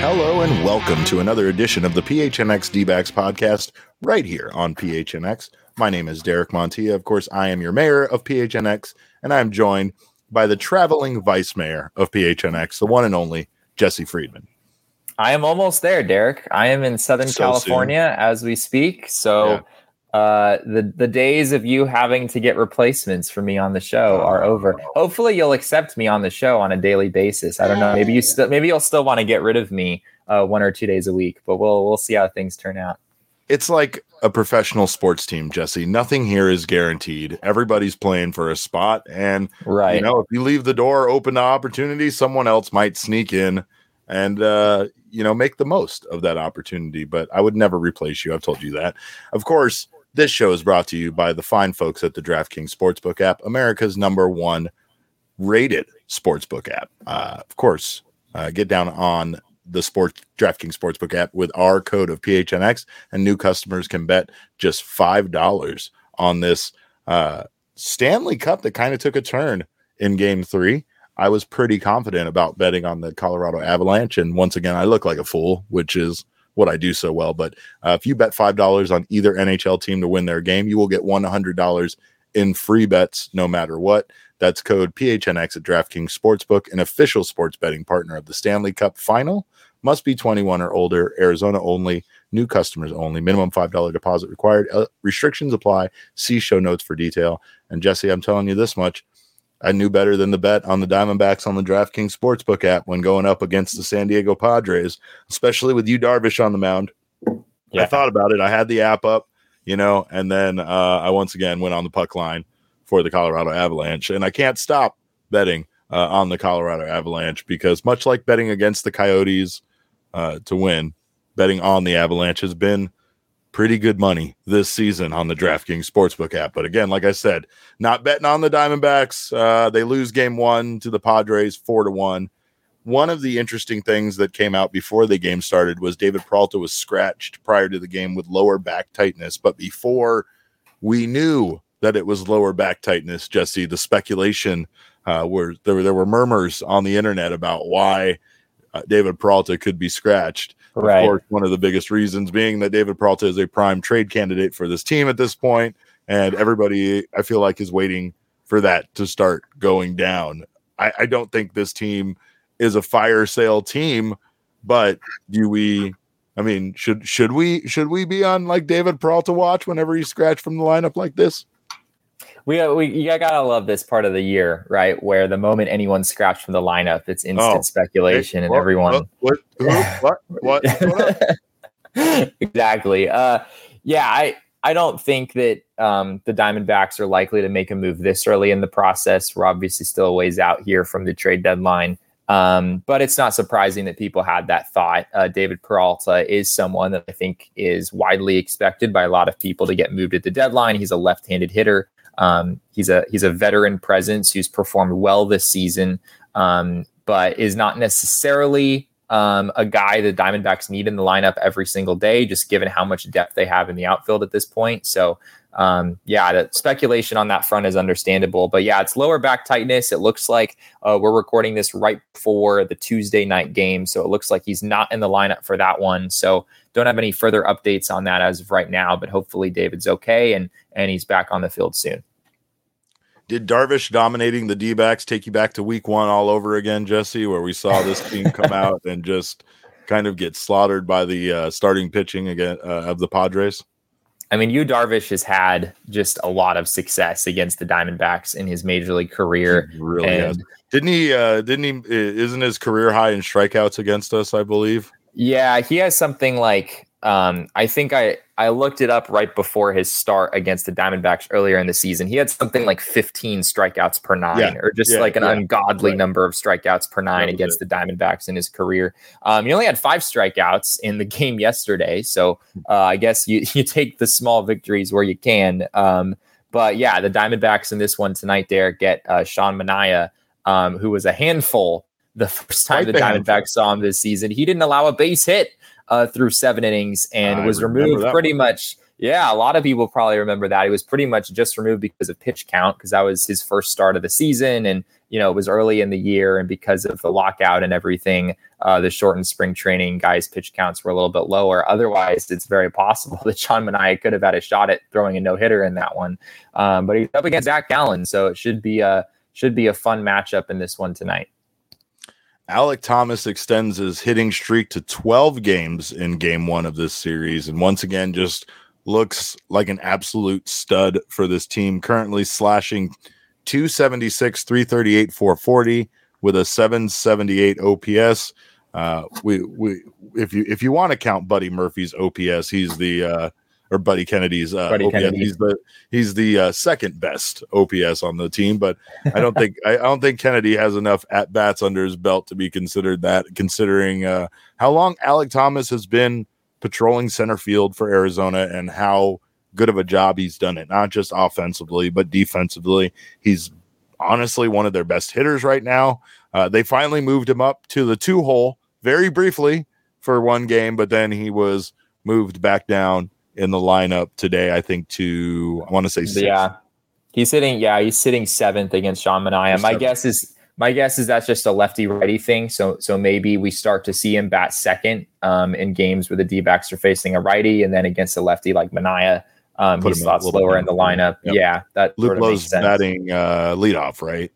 Hello and welcome to another edition of the PHNX D-backs podcast right here on PHNX. My name is Derek Montilla. Of course, I am your mayor of PHNX, and I am joined by the traveling vice mayor of PHNX, the one and only Jesse Friedman. I am almost there, Derek. I am in Southern So California as we speak. So uh, the the days of you having to get replacements for me on the show are over. Hopefully, you'll accept me on the show on a daily basis. I don't know. Maybe you still maybe you'll still want to get rid of me uh, one or two days a week, but we'll we'll see how things turn out. It's like a professional sports team, Jesse. Nothing here is guaranteed. Everybody's playing for a spot, and Right. you know, if you leave the door open to opportunity, someone else might sneak in and uh, you know make the most of that opportunity. But I would never replace you. I've told you that. Of course, this show is brought to you by the fine folks at the DraftKings Sportsbook app, America's number one rated sportsbook app. Uh, of course, uh, get down on the sports DraftKings Sportsbook app with our code of PHNX, and new customers can bet just five dollars on this uh, Stanley Cup that kind of took a turn in Game Three. I was pretty confident about betting on the Colorado Avalanche, and once again, I look like a fool, which is what I do so well. But uh, if you bet five dollars on either NHL team to win their game, you will get one hundred dollars in free bets, no matter what. That's code PHNX at DraftKings Sportsbook, an official sports betting partner of the Stanley Cup Final. Must be 21 or older. Arizona only. New customers only. Minimum $5 deposit required. Uh, restrictions apply. See show notes for detail. And Jesse, I'm telling you this much. I knew better than the bet on the Diamondbacks on the DraftKings Sportsbook app when going up against the San Diego Padres, especially with Yu Darvish on the mound. I thought about it. I had the app up, you know, and then uh, I once again went on the puck line for the Colorado Avalanche, and I can't stop betting uh, on the Colorado Avalanche because much like betting against the Coyotes uh, to win, betting on the Avalanche has been pretty good money this season on the DraftKings Sportsbook app. But again, like I said, not betting on the Diamondbacks. Uh, they lose game one to the Padres four to one. One of the interesting things that came out before the game started was David Peralta was scratched prior to the game with lower back tightness. But before we knew that it was lower back tightness, Jesse, the speculation uh, were there, were there were murmurs on the internet about why uh, David Peralta could be scratched. Right. Of course, one of the biggest reasons being that David Peralta is a prime trade candidate for this team at this point, and everybody I feel like is waiting for that to start going down. I, I don't think this team is a fire sale team, but do we? I mean, should should we should we be on like David Peralta watch whenever he's scratched from the lineup like this? We, we you gotta love this part of the year, right? Where the moment anyone's scratched from the lineup, it's instant Oh. speculation, Hey, and what- everyone what what what what, what exactly. Uh, yeah, I I don't think that um, the Diamondbacks are likely to make a move this early in the process. We're obviously still a ways out here from the trade deadline, um, but it's not surprising that people had that thought. Uh, David Peralta is someone that I think is widely expected by a lot of people to get moved at the deadline. He's a left-handed hitter. Um, he's a he's a veteran presence who's performed well this season, um, but is not necessarily um, a guy the Diamondbacks need in the lineup every single day, just given how much depth they have in the outfield at this point. So, um, yeah, the speculation on that front is understandable. But yeah, it's lower back tightness. It looks like uh, we're recording this right before the Tuesday night game. So it looks like he's not in the lineup for that one. So don't have any further updates on that as of right now, but hopefully David's okay and, and he's back on the field soon. Did Darvish dominating the D backs take you back to week one all over again, Jesse, where we saw this team come out and just kind of get slaughtered by the uh, starting pitching again uh, of the Padres? I mean, Yu Darvish has had just a lot of success against the Diamondbacks in his major league career. He really and has. Didn't he? Uh, didn't he? Isn't his career high in strikeouts against us? I believe. Yeah, he has something like um, I think I I looked it up right before his start against the Diamondbacks earlier in the season. He had something like 15 strikeouts per nine, yeah, or just yeah, like an yeah, ungodly right. number of strikeouts per nine against it. the Diamondbacks in his career. Um, he only had five strikeouts in the game yesterday, so uh, I guess you you take the small victories where you can. Um, but yeah, the Diamondbacks in this one tonight, there get uh, Sean Manaea, um, who was a handful the first time the Diamondbacks saw him this season. He didn't allow a base hit uh, through seven innings and I was removed pretty one. much. Yeah, a lot of people probably remember that. He was pretty much just removed because of pitch count because that was his first start of the season. And, you know, it was early in the year. And because of the lockout and everything, uh, the shortened spring training, guys' pitch counts were a little bit lower. Otherwise, it's very possible that Sean Manaea could have had a shot at throwing a no hitter in that one. Um, but he's up against Zach Gallen. So it should be a, should be a fun matchup in this one tonight. Alek Thomas extends his hitting streak to 12 games in game one of this series. And once again, just looks like an absolute stud for this team. Currently slashing 276, 338, 440 with a 778 OPS. Uh, we, we, if you, if you want to count Buddy Murphy's OPS, he's the, uh, or Buddy Kennedy's uh, Buddy OPS. Kennedy. He's the he's the uh, second best OPS on the team, but I don't think I, I, don't think Kennedy has enough at bats under his belt to be considered that. Considering uh, how long Alek Thomas has been patrolling center field for Arizona and how good of a job he's done it, not just offensively but defensively. He's honestly one of their best hitters right now. Uh, they finally moved him up to the two hole very briefly for one game, but then he was moved back down in the lineup today. I think to I want to say six. yeah, he's sitting. Yeah, he's sitting seventh against Sean Manaea. My guess is my guess is that's just a lefty righty thing. So so maybe we start to see him bat second um, in games where the D backs are facing a righty, and then against a lefty like Manaea. Um, Put he slots lower in the lineup. Yep. Yeah, that Luplow's sort of batting uh, leadoff, right?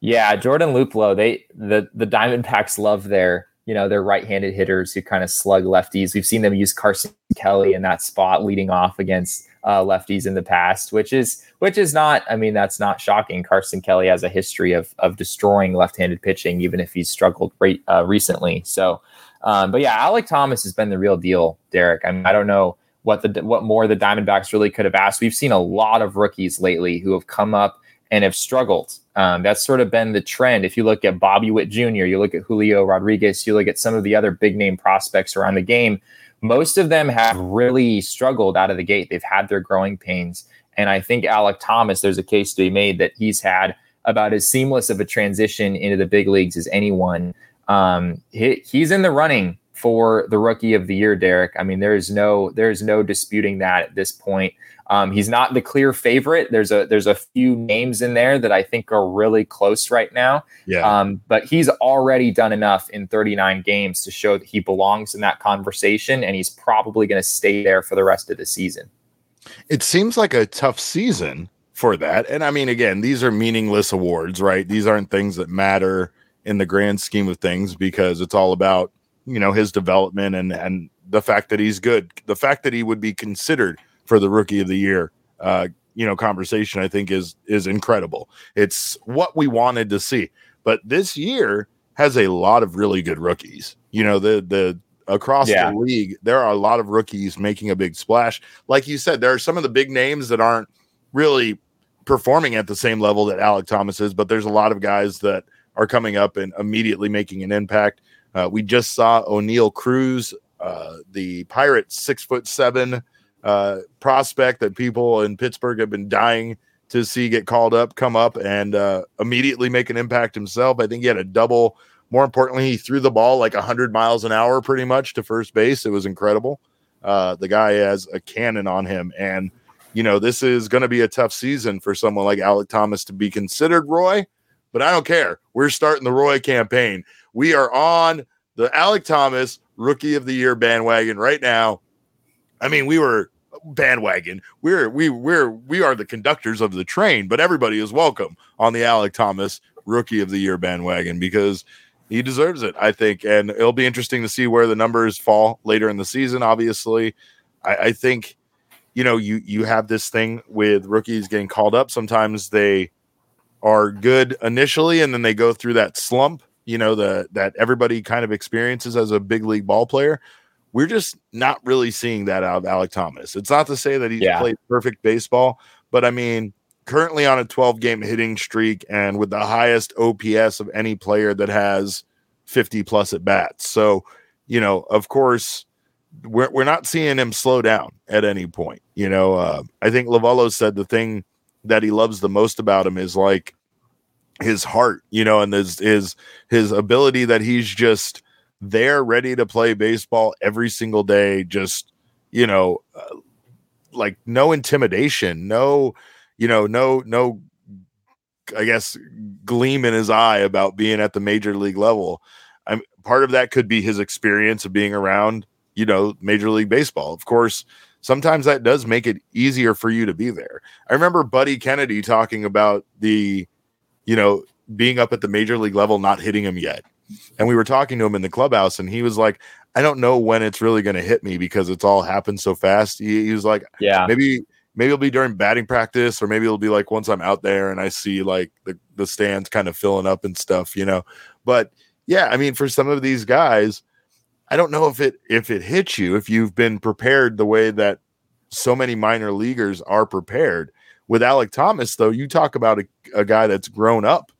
Yeah, Jordan Luplow. They the the Diamondbacks love their you know, they're right-handed hitters who kind of slug lefties. We've seen them use Carson Kelly in that spot leading off against uh, lefties in the past, which is which is not. I mean, that's not shocking. Carson Kelly has a history of of destroying left-handed pitching, even if he's struggled re- uh, recently. So, um, but yeah, Alek Thomas has been the real deal, Derek. I mean, I don't know what the what more the Diamondbacks really could have asked. We've seen a lot of rookies lately who have come up and have struggled. Um, that's sort of been the trend. If you look at Bobby Witt Jr., you look at Julio Rodriguez, you look at some of the other big name prospects around the game, most of them have really struggled out of the gate. They've had their growing pains. And I think Alek Thomas, there's a case to be made that he's had about as seamless of a transition into the big leagues as anyone. Um, he, he's in the running for the rookie of the year, Derek. I mean, there is no there is no disputing that at this point. Um, he's not the clear favorite. There's a there's a few names in there that I think are really close right now. Yeah. Um, but he's already done enough in 39 games to show that he belongs in that conversation, and he's probably going to stay there for the rest of the season. It seems like a tough season for that, and I mean, again, these are meaningless awards, right? These aren't things that matter in the grand scheme of things because it's all about you know his development and and the fact that he's good, the fact that he would be considered for the rookie of the year uh, you know conversation i think is is incredible. It's what we wanted to see. But this year has a lot of really good rookies. You know the the across yeah. the league there are a lot of rookies making a big splash. Like you said there are some of the big names that aren't really performing at the same level that Alek thomas is but there's a lot of guys that are coming up and immediately making an impact uh, we just saw oneil cruz uh, the pirates six foot seven uh, prospect that people in Pittsburgh have been dying to see get called up, come up, and uh, immediately make an impact himself. I think he had a double. More importantly, he threw the ball like 100 miles an hour pretty much to first base. It was incredible. Uh, the guy has a cannon on him. And, you know, this is going to be a tough season for someone like Alek Thomas to be considered Roy, but I don't care. We're starting the Roy campaign. We are on the Alek Thomas Rookie of the Year bandwagon right now. I mean, we were bandwagon. We're we we're we are the conductors of the train, but everybody is welcome on the Alek Thomas Rookie of the Year bandwagon because he deserves it, I think. And it'll be interesting to see where the numbers fall later in the season. Obviously, I, I think you know you you have this thing with rookies getting called up. Sometimes they are good initially, and then they go through that slump. You know the that everybody kind of experiences as a big league ball player. We're just not really seeing that out of Alek Thomas. It's not to say that he's yeah. played perfect baseball, but I mean, currently on a 12 game hitting streak and with the highest OPS of any player that has 50 plus at bats. So, you know, of course, we're, we're not seeing him slow down at any point. You know, uh, I think Lovullo said the thing that he loves the most about him is like his heart, you know, and his his his ability that he's just there ready to play baseball every single day just you know uh, like no intimidation no you know no no i guess gleam in his eye about being at the major league level. I'm part of that could be his experience of being around you know major league baseball. Of course sometimes that does make it easier for you to be there i remember buddy kennedy talking about the you know being up at the major league level not hitting him yet and we were talking to him in the clubhouse, and he was like, I don't know when it's really going to hit me because it's all happened so fast. He, he was like, Yeah, maybe maybe it'll be during batting practice, or maybe it'll be like once I'm out there and I see like the, the stands kind of filling up and stuff, you know. But yeah, I mean, for some of these guys, I don't know if it if it hits you if you've been prepared the way that so many minor leaguers are prepared. With Alek Thomas, though, you talk about a, a guy that's grown up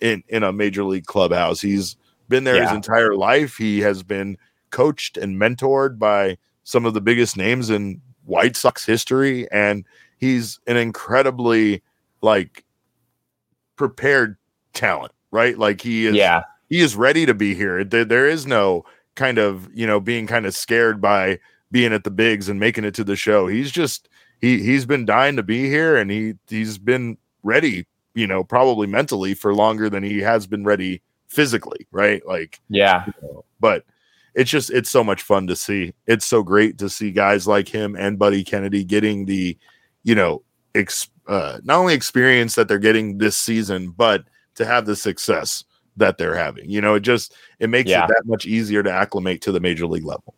in in a major league clubhouse. He's been there yeah. his entire life. He has been coached and mentored by some of the biggest names in White Sox history, and he's an incredibly like prepared talent, right? Like he is, yeah, he is ready to be here. There, there is no kind of you know being kind of scared by being at the bigs and making it to the show. He's just he he's been dying to be here, and he he's been ready, you know, probably mentally for longer than he has been ready physically, right? Like, yeah. You know, but it's just it's so much fun to see. It's so great to see guys like him and Buddy Kennedy getting the, you know, ex- uh, not only experience that they're getting this season, but to have the success that they're having. You know, it just it makes yeah. it that much easier to acclimate to the major league level.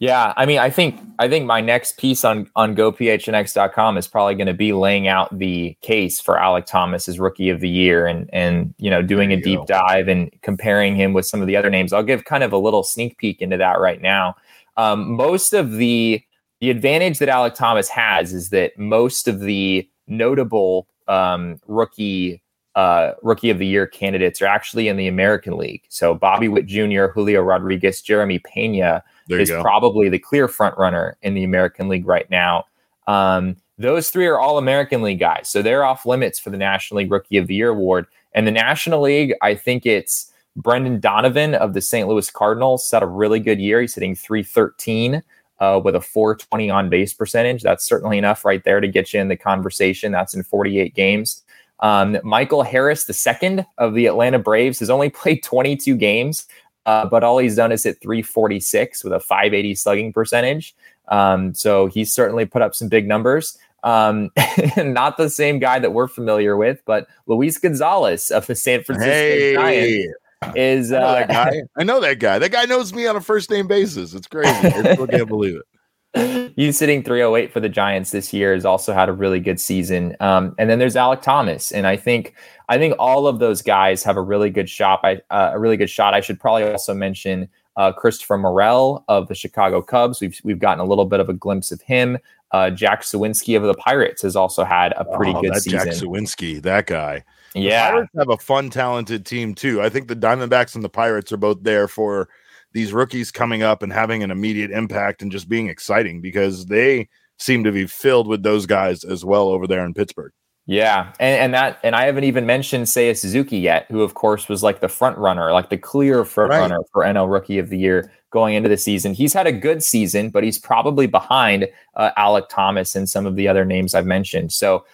Yeah, I mean, I think I think my next piece on on gophnx.com is probably going to be laying out the case for Alek Thomas as rookie of the year and and you know doing a deep go. dive and comparing him with some of the other names. I'll give kind of a little sneak peek into that right now. Um, most of the the advantage that Alek Thomas has is that most of the notable um, rookie uh, rookie of the year candidates are actually in the American League. So Bobby Witt Jr., Julio Rodriguez, Jeremy Pena is go. probably the clear front runner in the American League right now. Um, those three are all American League guys, so they're off limits for the National League Rookie of the Year award. And the National League, I think it's Brendan Donovan of the St. Louis Cardinals had a really good year. He's hitting 313 uh, with a 420 on base percentage. That's certainly enough right there to get you in the conversation. That's in 48 games. Um, Michael Harris, the second of the Atlanta Braves, has only played 22 games, uh, but all he's done is hit 346 with a 580 slugging percentage. Um, so he's certainly put up some big numbers. Um, not the same guy that we're familiar with, but Luis Gonzalez of the San Francisco hey. Giants is. I know, uh, guy. I know that guy. That guy knows me on a first name basis. It's crazy. I still can't believe it. He's sitting 308 for the Giants this year. Has also had a really good season. Um, and then there's Alek Thomas, and I think I think all of those guys have a really good shot. I, uh, a really good shot. I should probably also mention uh, Christopher Morel of the Chicago Cubs. We've we've gotten a little bit of a glimpse of him. Uh, Jack Suwinski of the Pirates has also had a pretty oh, good that season. Jack Suwinski, that guy. Yeah, the Pirates have a fun, talented team too. I think the Diamondbacks and the Pirates are both there for these rookies coming up and having an immediate impact and just being exciting because they seem to be filled with those guys as well over there in Pittsburgh. Yeah, and, and that and I haven't even mentioned Seiya Suzuki yet, who of course was like the front runner, like the clear front right. runner for NL Rookie of the Year going into the season. He's had a good season, but he's probably behind uh, Alek Thomas and some of the other names I've mentioned. So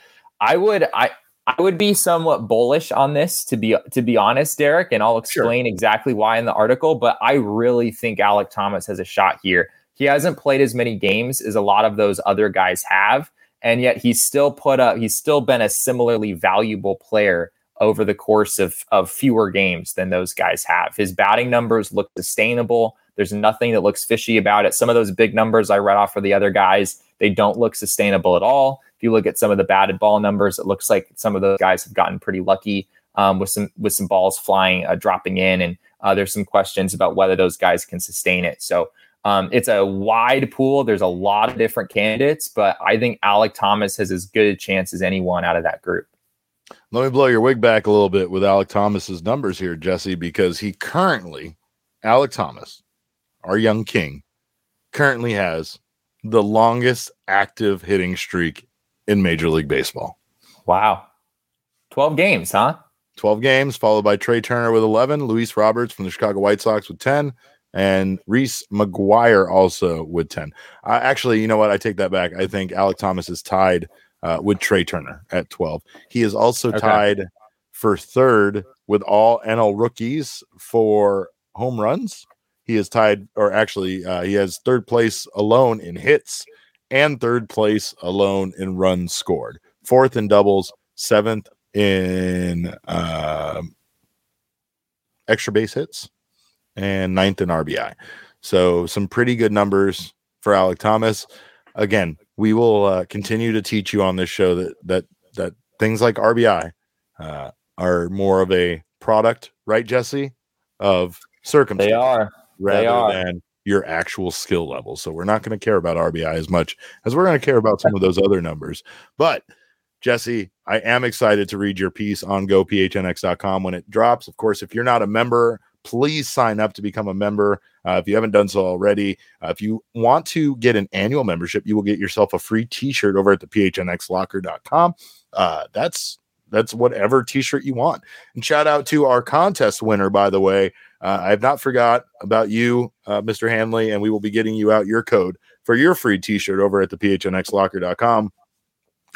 I would I I would be somewhat bullish on this to be to be honest, Derek, and I'll explain sure. exactly why in the article. But I really think Alek Thomas has a shot here he hasn't played as many games as a lot of those other guys have. And yet he's still put up, he's still been a similarly valuable player over the course of, of fewer games than those guys have. His batting numbers look sustainable. There's nothing that looks fishy about it. Some of those big numbers I read off for the other guys, they don't look sustainable at all. You look at some of the batted ball numbers, it looks like some of those guys have gotten pretty lucky um, with some with some balls flying, uh, dropping in, and uh, there's some questions about whether those guys can sustain it. So um, it's a wide pool. There's a lot of different candidates, but I think Alek Thomas has as good a chance as anyone out of that group. Let me blow your wig back a little bit with Alek Thomas's numbers here, Jesse, because he currently, Alek Thomas, our young king, currently has the longest active hitting streak in Major League Baseball. Wow. 12 games, huh? 12 games, followed by Trea Turner with 11, Luis Roberts from the Chicago White Sox with 10, and Reese McGuire also with 10. Uh, actually, you know what? I take that back. I think Alek Thomas is tied uh, with Trea Turner at 12. He is also okay. tied for third with all NL rookies for home runs. He is tied, or actually, uh, he has third place alone in hits and third place alone in runs scored. Fourth in doubles, seventh in uh, extra base hits, and ninth in RBI. So some pretty good numbers for Alek Thomas. Again, we will uh, continue to teach you on this show that that that things like RBI uh, are more of a product, right, Jesse, of circumstance. They are rather they are. than your actual skill level. So we're not going to care about RBI as much as we're going to care about some of those other numbers. But Jesse, I am excited to read your piece on gophnx.com when it drops. Of course, if you're not a member, please sign up to become a member. Uh, if you haven't done so already, uh, if you want to get an annual membership, you will get yourself a free t-shirt over at the phnxlocker.com. Uh, that's that's whatever t-shirt you want. And shout out to our contest winner, by the way. Uh, I have not forgot about you, uh, Mr. Hanley, and we will be getting you out your code for your free t-shirt over at the phnxlocker.com.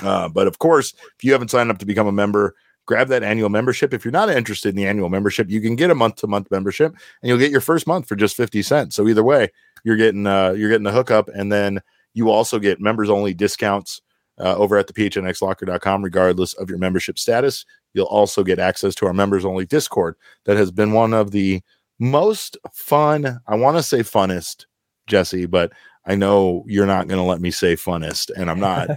Uh, but of course, if you haven't signed up to become a member, grab that annual membership. If you're not interested in the annual membership, you can get a month to month membership and you'll get your first month for just 50 cents. So either way, you're getting uh, you're getting the hookup and then you also get members only discounts uh, over at the phnxlocker.com regardless of your membership status. You'll also get access to our members only Discord that has been one of the most fun, I want to say funnest, Jesse, but I know you're not going to let me say funnest, and I'm not.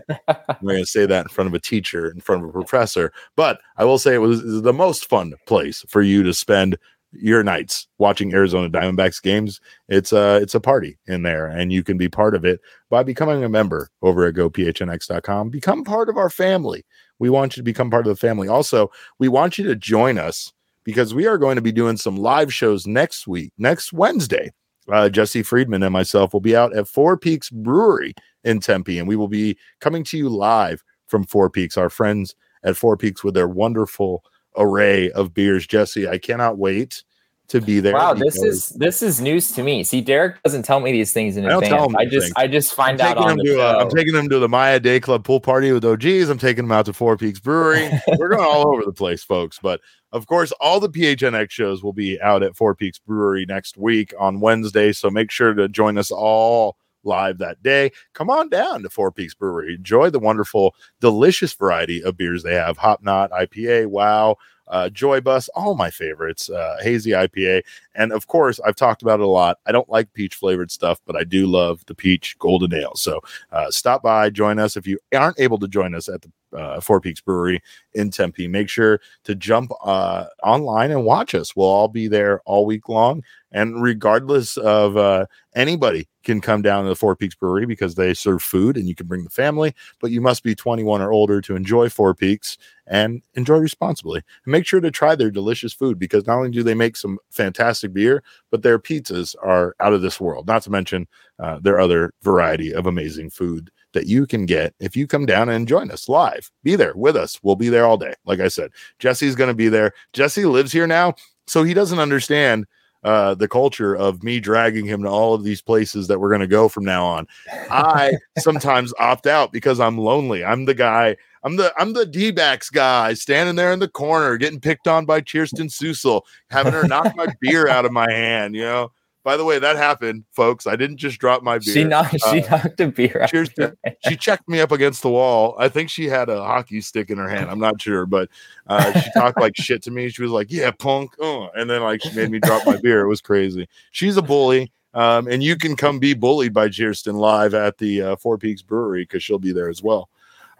Going to say that in front of a teacher, in front of a professor, but I will say it was the most fun place for you to spend your nights watching Arizona Diamondbacks games. It's a it's a party in there, and you can be part of it by becoming a member over at gophnx.com. Become part of our family. We want you to become part of the family. Also, we want you to join us because we are going to be doing some live shows next week, next Wednesday uh, Jesse Friedman and myself will be out at Four Peaks Brewery in Tempe, and we will be coming to you live from Four Peaks, our friends at Four Peaks with their wonderful array of beers. Jesse, I cannot wait to be there. Wow, this is this is news to me. See, Derek doesn't tell me these things in I advance. I just I just find out on the to, uh, I'm taking them to the Maya Day Club pool party with OGeez. I'm taking them out to Four Peaks Brewery. We're going all over the place, folks. But of course, all the PHNX shows will be out at Four Peaks Brewery next week on Wednesday. So make sure to join us all live that day. Come on down to Four Peaks Brewery. Enjoy the wonderful, delicious variety of beers they have Hop Knot, IPA, Wow, uh, Joy Bus, all my favorites, uh, Hazy IPA. And of course, I've talked about it a lot. I don't like peach flavored stuff, but I do love the peach golden ale. So uh, stop by, join us. If you aren't able to join us at the uh, Four Peaks Brewery in Tempe, make sure to jump uh, online and watch us. We'll all be there all week long. And regardless of uh, anybody can come down to the Four Peaks Brewery because they serve food and you can bring the family, but you must be 21 or older to enjoy Four Peaks and enjoy responsibly. And make sure to try their delicious food because not only do they make some fantastic beer, but their pizzas are out of this world, not to mention uh, their other variety of amazing food that you can get if you come down and join us live. Be there with us. We'll be there all day. Like I said, Jesse's going to be there. Jesse lives here now, so he doesn't understand uh, the culture of me dragging him to all of these places that we're going to go from now on. I sometimes opt out because I'm lonely. I'm the guy. I'm the I'm the D-backs guy standing there in the corner getting picked on by Kirsten Susel, having her knock my beer out of my hand. You know, by the way, that happened, folks. I didn't just drop my beer. She knocked. Uh, she knocked a beer. cheers to, she checked me up against the wall. I think she had a hockey stick in her hand. I'm not sure, but uh, she talked like shit to me. She was like, "Yeah, punk," uh, and then like she made me drop my beer. It was crazy. She's a bully, um, and you can come be bullied by Kirsten live at the uh, Four Peaks Brewery because she'll be there as well.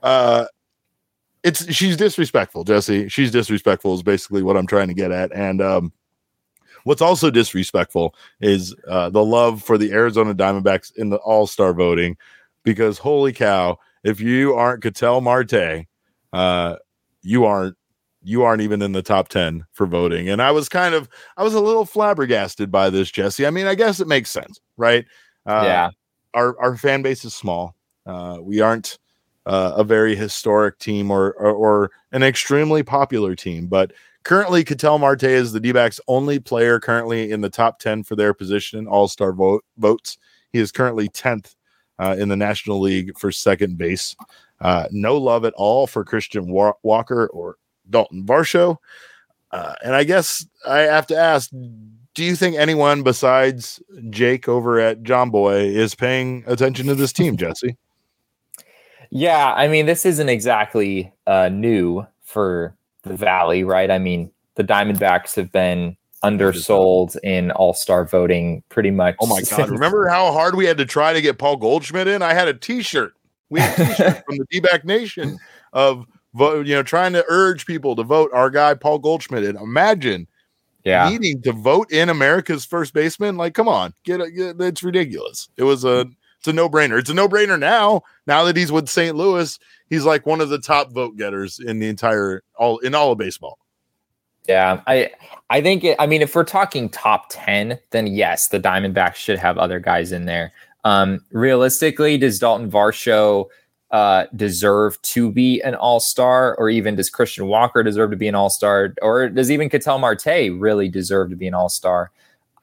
Uh, it's she's disrespectful, Jesse. She's disrespectful is basically what I'm trying to get at, and um, What's also disrespectful is uh, the love for the Arizona Diamondbacks in the All Star voting, because holy cow, if you aren't Ketel Marte, uh, you aren't you aren't even in the top 10 for voting. And I was kind of I was a little flabbergasted by this, Jesse. I mean, I guess it makes sense, right? Uh, yeah. Our our fan base is small. Uh, we aren't uh, a very historic team or, or, or an extremely popular team, but Currently, Ketel Marte is the D backs only player currently in the top 10 for their position in all star vote, votes. He is currently 10th uh, in the National League for second base. Uh, no love at all for Christian Wa- Walker or Dalton Varsho. Uh, and I guess I have to ask do you think anyone besides Jake over at John Boy is paying attention to this team, Jesse? Yeah, I mean, this isn't exactly uh, new for the Valley, right? I mean, the Diamondbacks have been undersold in All Star voting pretty much. Oh my god! Remember how hard we had to try to get Paul Goldschmidt in? I had a T-shirt. We had a T-shirt from the D-back Nation of vote, you know, trying to urge people to vote our guy Paul Goldschmidt And Imagine, yeah, needing to vote in America's first baseman. Like, come on, get, it. it's ridiculous. It was a mm. It's a no brainer. It's a no brainer now. Now that he's with St. Louis, he's like one of the top vote getters in the entire all in all of baseball. Yeah, I I think it, I mean if we're talking top 10, then yes, the Diamondbacks should have other guys in there. Um realistically, does Dalton Varsho uh deserve to be an all-star or even does Christian Walker deserve to be an all-star or does even Ketel Marte really deserve to be an all-star?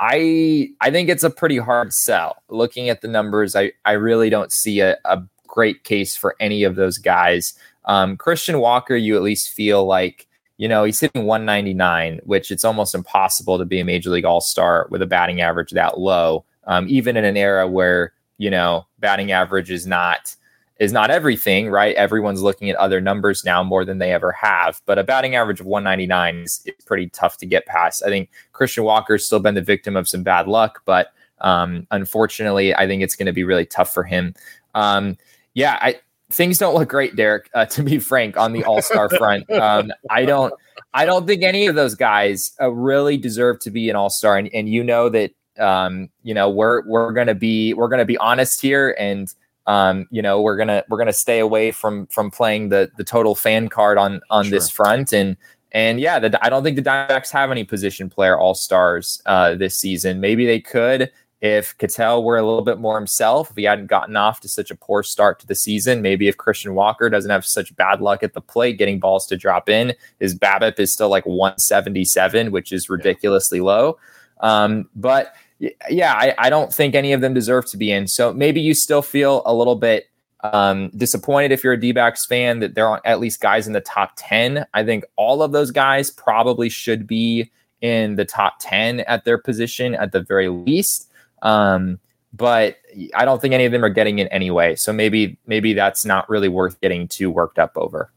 I I think it's a pretty hard sell. Looking at the numbers, I I really don't see a, a great case for any of those guys. Um, Christian Walker, you at least feel like you know he's hitting 199, which it's almost impossible to be a major league all star with a batting average that low, um, even in an era where you know batting average is not is not everything, right? Everyone's looking at other numbers now more than they ever have. But a batting average of 199 is, is pretty tough to get past. I think Christian Walker's still been the victim of some bad luck, but um, unfortunately, I think it's going to be really tough for him. Um, yeah, I, things don't look great, Derek. Uh, to be frank, on the All Star front, um, I don't, I don't think any of those guys uh, really deserve to be an All Star. And, and you know that, um, you know, we're we're gonna be we're gonna be honest here and um, you know, we're gonna we're gonna stay away from from playing the the total fan card on on sure. this front. And and yeah, the, I don't think the Diamondbacks have any position player all stars uh, this season. Maybe they could if Ketel were a little bit more himself. If he hadn't gotten off to such a poor start to the season, maybe if Christian Walker doesn't have such bad luck at the plate getting balls to drop in, his BABIP is still like 177, which is ridiculously low. Um, but yeah, I, I don't think any of them deserve to be in. So maybe you still feel a little bit um, disappointed if you're a D-backs fan that there aren't at least guys in the top 10. I think all of those guys probably should be in the top 10 at their position at the very least. Um, but I don't think any of them are getting in anyway. So maybe maybe that's not really worth getting too worked up over.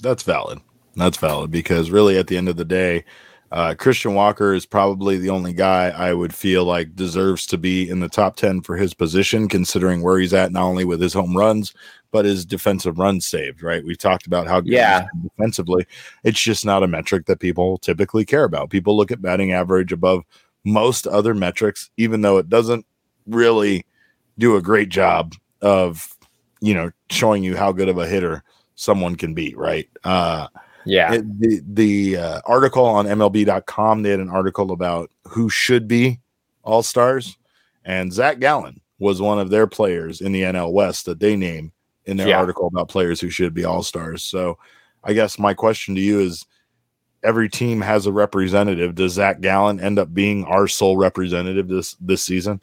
That's valid. That's valid because really at the end of the day, uh, Christian Walker is probably the only guy I would feel like deserves to be in the top 10 for his position, considering where he's at, not only with his home runs, but his defensive runs saved, right? We've talked about how good yeah. defensively. It's just not a metric that people typically care about. People look at batting average above most other metrics, even though it doesn't really do a great job of, you know, showing you how good of a hitter someone can be, right? Uh, yeah. It, the the uh, article on MLB.com, they had an article about who should be all stars, and Zach Gallen was one of their players in the NL West that they name in their yeah. article about players who should be all stars. So, I guess my question to you is: Every team has a representative. Does Zach Gallen end up being our sole representative this this season?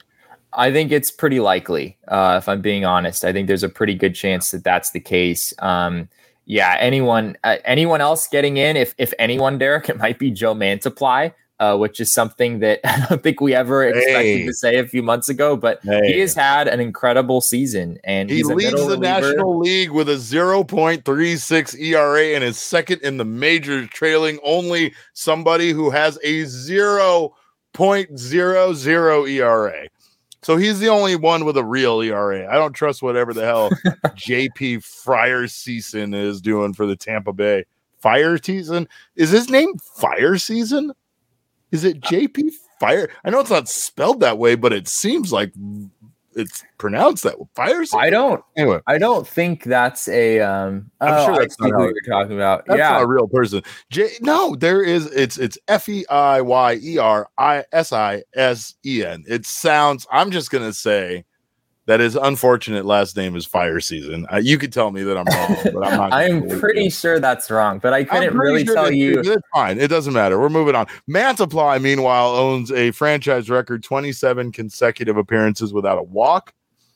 I think it's pretty likely. Uh, if I'm being honest, I think there's a pretty good chance that that's the case. Um, yeah, anyone uh, anyone else getting in, if if anyone, Derek, it might be Joe Mantiply. uh, which is something that I don't think we ever expected Hey. to say a few months ago. But Hey. he has had an incredible season, and He he's leads the reliever. National League with a 0.36 ERA and is second in the majors, trailing only somebody who has a 0.00 ERA. So he's the only one with a real ERA. I don't trust whatever the hell JP Fryer Season is doing for the Tampa Bay Fire Season. Is his name Fire Season? Is it JP Fire? I know it's not spelled that way, but it seems like it's pronounced that way. Fire Season. I don't. Anyway, I don't think that's a. Um, I'm oh, sure that's see not who you're talking about. That's yeah, not a real person. J no, there is it's it's F E I Y E R I S I S E N. It sounds I'm just gonna say that his unfortunate last name is Fire Season. Uh, you could tell me that I'm wrong, but I'm not. I'm pretty sure that's wrong, but I couldn't really sure tell you. It's fine. It doesn't matter. We're moving on. Mantiply, meanwhile, owns a franchise record 27 consecutive appearances without a walk,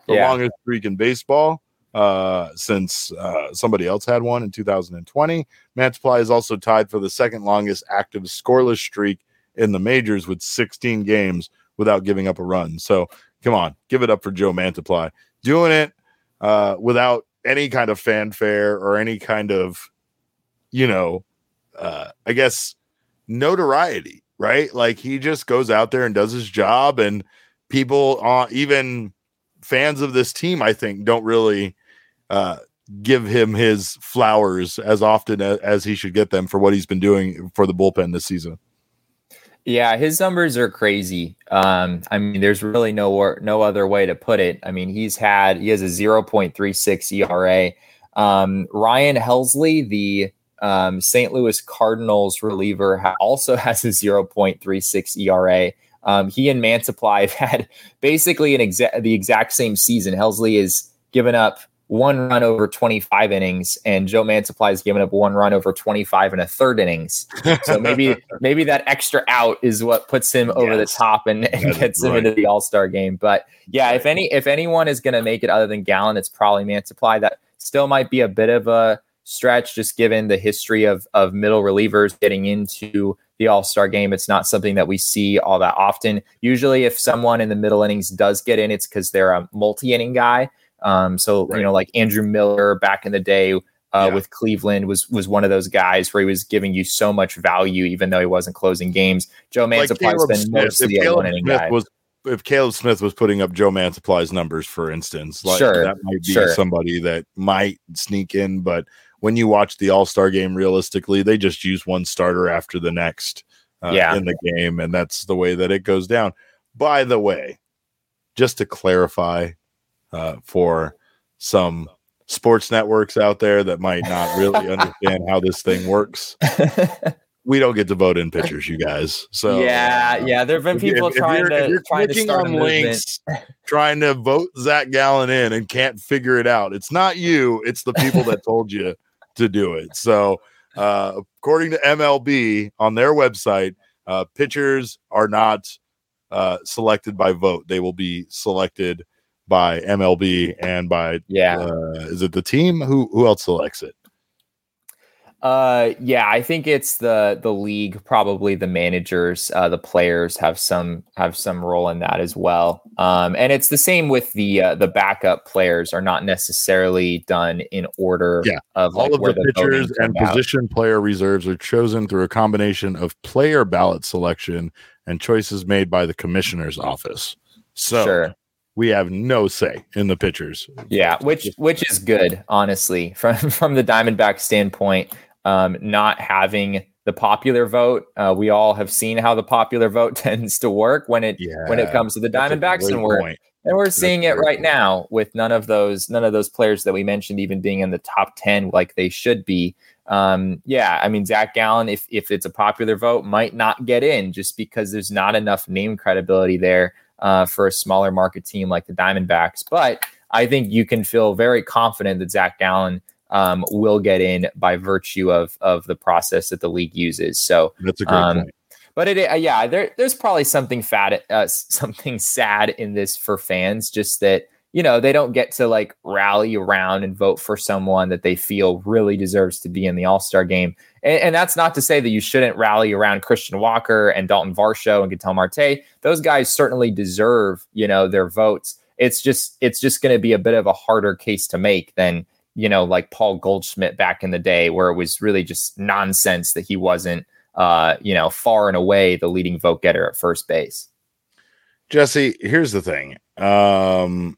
the Yeah. longest streak in baseball uh, since uh, somebody else had one in 2020. Mantiply is also tied for the second longest active scoreless streak in the majors with 16 games without giving up a run. So come on, give it up for Joe Mantiply. Doing it uh, without any kind of fanfare or any kind of, you know, uh, I guess notoriety, right? Like he just goes out there and does his job, and people, uh, even fans of this team, I think, don't really uh, give him his flowers as often as, as he should get them for what he's been doing for the bullpen this season. Yeah, his numbers are crazy. Um, I mean, there's really no wor- no other way to put it. I mean, he's had he has a 0.36 ERA. Um, Ryan Helsley, the um, St. Louis Cardinals reliever, ha- also has a 0.36 ERA. Um, he and Mantiply have had basically an exa- the exact same season. Helsley has given up one run over 25 innings, and Joe Mantiply has given up one run over 25 and a third innings. So maybe maybe that extra out is what puts him over the top and, and gets him right. into the All Star game. But yeah, if any if anyone is going to make it other than Gallen, it's probably Mantiply. That still might be a bit of a stretch, just given the history of of middle relievers getting into the All Star game. It's not something that we see all that often. Usually, if someone in the middle innings does get in, it's because they're a multi inning guy. Um, so Right. you know, like Andrew Miller back in the day uh, Yeah. with Cleveland was was one of those guys where he was giving you so much value, even though he wasn't closing games. Joe Like Mantiply's Caleb been mostly a one inning guy. was if Caleb Smith was putting up Joe Mantiply's numbers, for instance, like Sure, that might be sure. somebody that might sneak in. But when you watch the All Star game, realistically, they just use one starter after the next uh, Yeah. in the game, and that's the way that it goes down. By the way, just to clarify uh, for some sports networks out there that might not really understand how this thing works, we don't get to vote in pitchers, you guys. So yeah, uh, yeah. There have been people if, if trying if to you're trying to clicking start on links, trying to vote Zach Gallen in and can't figure it out. It's not you; it's the people that told you to do it. So, uh, according to MLB on their website, uh, pitchers are not uh, selected by vote; they will be selected by MLB and by Yeah. uh, is it the team who who else selects it? Uh, yeah, I think it's the the league, probably the managers, uh, the players have some have some role in that as well. Um, and it's the same with the uh, the backup players are not necessarily done in order. Yeah, of like All of where the the pitchers and position player reserves are chosen through a combination of player ballot selection and choices made by the commissioner's office. So Sure. We have no say in the pitchers. Yeah, which which is good, honestly, from from the Diamondback standpoint. Um, not having the popular vote, uh, we all have seen how the popular vote tends to work when it Yeah, when it comes to the that's Diamondbacks, and we're point. and we're seeing a it right point. now with none of those none of those players that we mentioned even being in the top ten like they should be. Um, yeah, I mean Zach Gallen, if if it's a popular vote, might not get in just because there's not enough name credibility there uh, for a smaller market team like the Diamondbacks. But I think you can feel very confident that Zach Gallen um, will get in by virtue of of the process that the league uses. So That's a great um, point. but it, uh, yeah, there, there's probably something fat, uh, something sad in this for fans. Just that you know they don't get to like rally around and vote for someone that they feel really deserves to be in the All Star game. and, and, that's not to say that you shouldn't rally around Christian Walker and Dalton Varsho and Ketel Marte. Those guys certainly deserve, you know, their votes. It's just it's just going to be a bit of a harder case to make than you know like Paul Goldschmidt back in the day, where it was really just nonsense that he wasn't, uh, you know, far and away the leading vote getter at first base. Jesse, here's the thing. Um,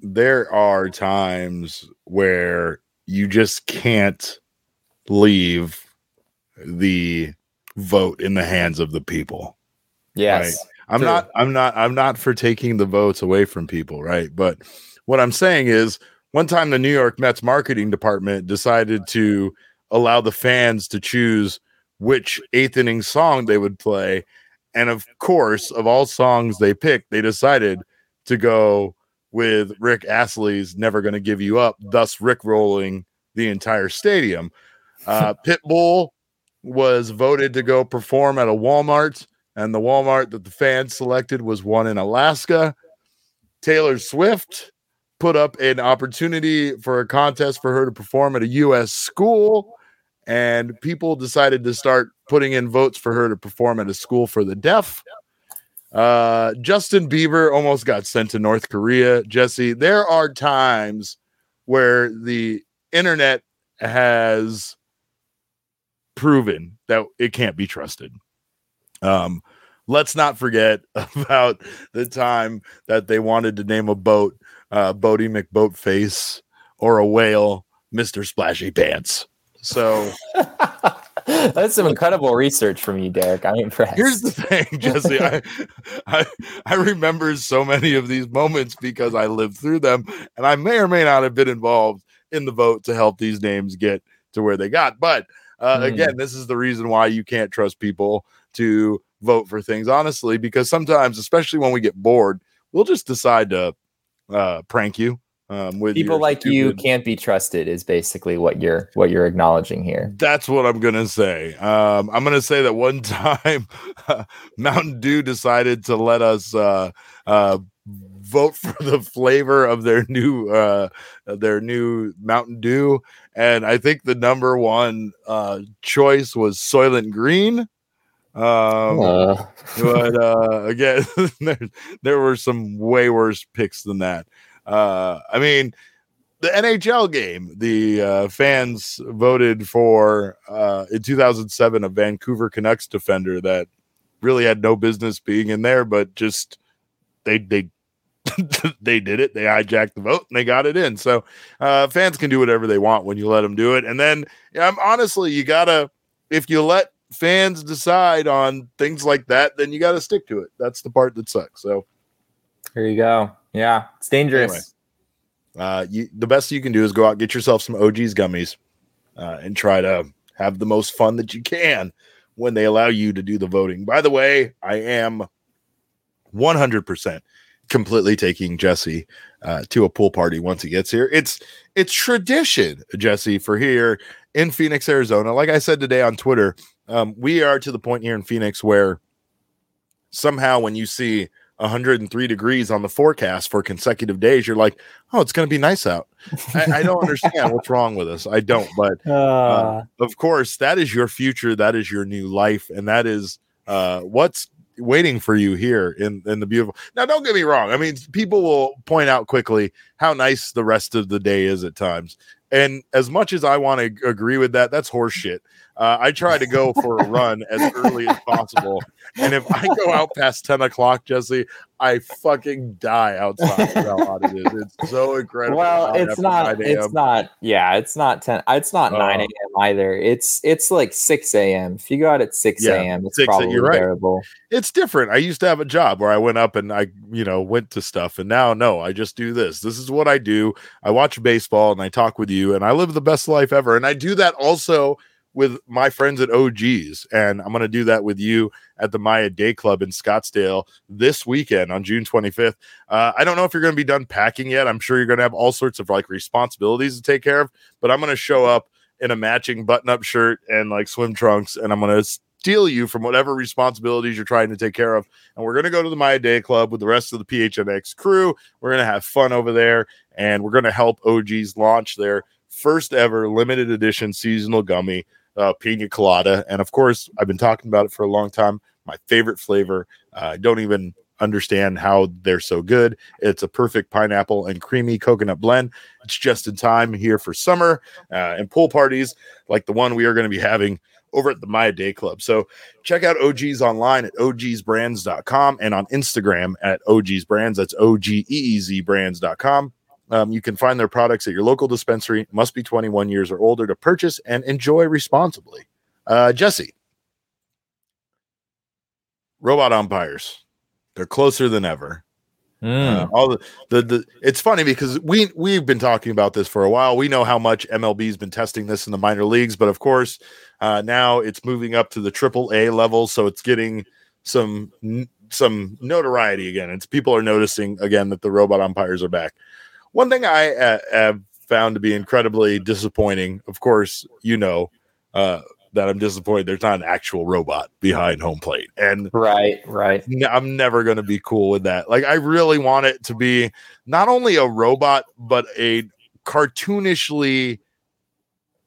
there are times where you just can't leave the vote in the hands of the people. Yes. Right? I'm true. not I'm not I'm not for taking the votes away from people, right? But what I'm saying is one time the New York Mets marketing department decided to allow the fans to choose which eighth inning song they would play. And of course, of all songs they picked, they decided to go with Rick Astley's Never Gonna Give You Up, thus Rick rolling the entire stadium. Uh, Pitbull was voted to go perform at a Walmart, and the Walmart that the fans selected was one in Alaska. Taylor Swift put up an opportunity for a contest for her to perform at a U.S. school, and people decided to start putting in votes for her to perform at a school for the deaf. Uh, Justin Bieber almost got sent to North Korea. Jesse, there are times where the internet has proven that it can't be trusted. Um, let's not forget about the time that they wanted to name a boat uh, Boaty McBoatface or a whale Mr. Splashy Pants. So that's some incredible research from you, Derek. I'm impressed. Here's the thing, Jesse. I, I I remember so many of these moments because I lived through them, and I may or may not have been involved in the vote to help these names get to where they got. But uh, mm. again, this is the reason why you can't trust people to vote for things honestly, because sometimes, especially when we get bored, we'll just decide to uh, prank you. Um, with people like stupid... you can't be trusted is basically what you're what you're acknowledging here. That's what I'm gonna say. Um, I'm gonna say that one time uh, Mountain Dew decided to let us uh, uh, vote for the flavor of their new uh, their new Mountain Dew, and I think the number one uh, choice was Soylent Green. Um, uh. but uh, again, there, there were some way worse picks than that. Uh, I mean, the NHL game, the uh, fans voted for uh, in 2007 a Vancouver Canucks defender that really had no business being in there, but just they they they did it. They hijacked the vote and they got it in. So uh, fans can do whatever they want when you let them do it. And then, yeah, honestly, you gotta if you let fans decide on things like that, then you got to stick to it. That's the part that sucks. So there you go. Yeah, it's dangerous. Anyway, uh, you, the best you can do is go out get yourself some OGeez gummies uh, and try to have the most fun that you can when they allow you to do the voting. By the way, I am 100% completely taking Jesse uh, to a pool party once he gets here. It's it's tradition, Jesse, for here in Phoenix, Arizona. Like I said today on Twitter, um, we are to the point here in Phoenix where somehow when you see 103 degrees on the forecast for consecutive days, you're like, oh, it's going to be nice out. I, I, don't understand what's wrong with us. I don't. But uh, uh, of course, that is your future. That is your new life. And that is uh, what's waiting for you here in, in the beautiful. Now, don't get me wrong. I mean, people will point out quickly how nice the rest of the day is at times. And as much as I want to agree with that, that's horseshit. Uh, I try to go for a run as early as possible. And if I go out past 10 o'clock, Jesse, I fucking die outside. how hot it is. It's so incredible. Well, it's not, it's not, yeah, it's not 10, it's not uh, 9 a.m. either. It's, it's like 6 a.m. If you go out at 6 a.m., it's 6, probably you're right. bearable. It's different. I used to have a job where I went up and I, you know, went to stuff. And now, no, I just do this. This is what I do. I watch baseball and I talk with you and I live the best life ever. And I do that also with my friends at OGeez. And I'm going to do that with you at the Maya Day Club in Scottsdale this weekend on June 25th. Uh, I don't know if you're going to be done packing yet. I'm sure you're going to have all sorts of like responsibilities to take care of, but I'm going to show up in a matching button up shirt and like swim trunks. And I'm going to steal you from whatever responsibilities you're trying to take care of. And we're going to go to the Maya Day Club with the rest of the PHNX crew. We're going to have fun over there and we're going to help OGeez launch their first ever limited edition seasonal gummy, uh, pina colada. And of course, I've been talking about it for a long time. My favorite flavor. Uh, I don't even understand how they're so good. It's a perfect pineapple and creamy coconut blend. It's just in time here for summer uh, and pool parties like the one we are going to be having over at the Maya Day Club. So check out OGeez online at ogeezbrands.com and on Instagram at ogsbrands. That's O G E E Z brands.com. Um, you can find their products at your local dispensary. Must be 21 years or older to purchase and enjoy responsibly. Uh, Jesse, robot umpires, they're closer than ever. Uh, all the, the the it's funny because we we've been talking about this for a while. We know how much MLB's been testing this in the minor leagues, but of course, uh, now it's moving up to the triple A level, so it's getting some some notoriety again. It's people are noticing again that the robot umpires are back. One thing I uh, have found to be incredibly disappointing, of course, you know, uh, that I'm disappointed there's not an actual robot behind home plate. And right, right. I'm never going to be cool with that. Like I really want it to be not only a robot but a cartoonishly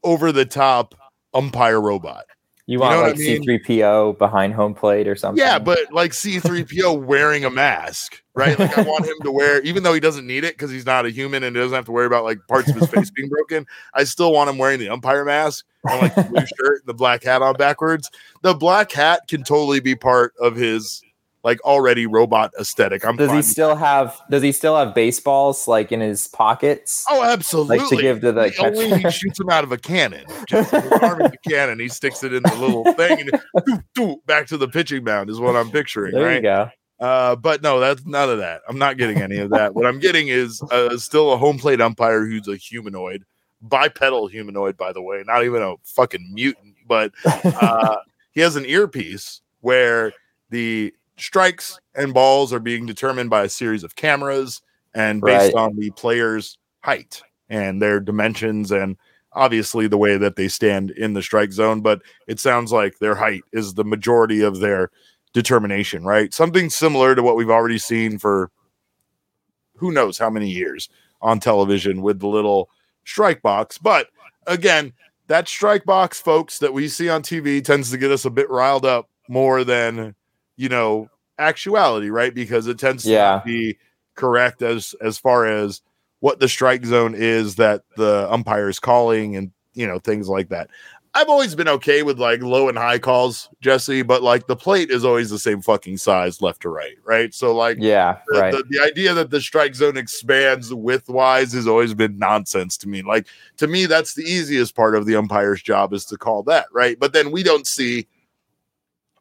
over the top umpire robot. You want you know like C three PO behind home plate or something? Yeah, but like C three PO wearing a mask, right? Like I want him to wear, even though he doesn't need it because he's not a human and he doesn't have to worry about like parts of his face being broken. I still want him wearing the umpire mask and like the blue shirt, the black hat on backwards. The black hat can totally be part of his like already robot aesthetic. I'm does he still have does he still have baseballs like in his pockets? Oh, absolutely. Like to give to the he only he shoots them out of a cannon. Just the cannon. He sticks it in the little thing and doo, doo, back to the pitching mound is what I'm picturing. There right? you go. Uh, but no, that's none of that. I'm not getting any of that. what I'm getting is uh, still a home plate umpire who's a humanoid, bipedal humanoid, by the way, not even a fucking mutant, but uh, he has an earpiece where the strikes and balls are being determined by a series of cameras and based right. on the player's height and their dimensions and obviously the way that they stand in the strike zone but it sounds like their height is the majority of their determination right something similar to what we've already seen for who knows how many years on television with the little strike box but again that strike box folks that we see on TV tends to get us a bit riled up more than you know actuality right? Because it tends yeah. to be correct as as far as what the strike zone is that the umpire is calling and you know things like that. I've always been okay with like low and high calls jesse but like the plate is always the same fucking size left to right right? So like yeah the, right. the, the idea that the strike zone expands width wise has always been nonsense to me. Like to me that's the easiest part of the umpire's job is to call that right? But then we don't see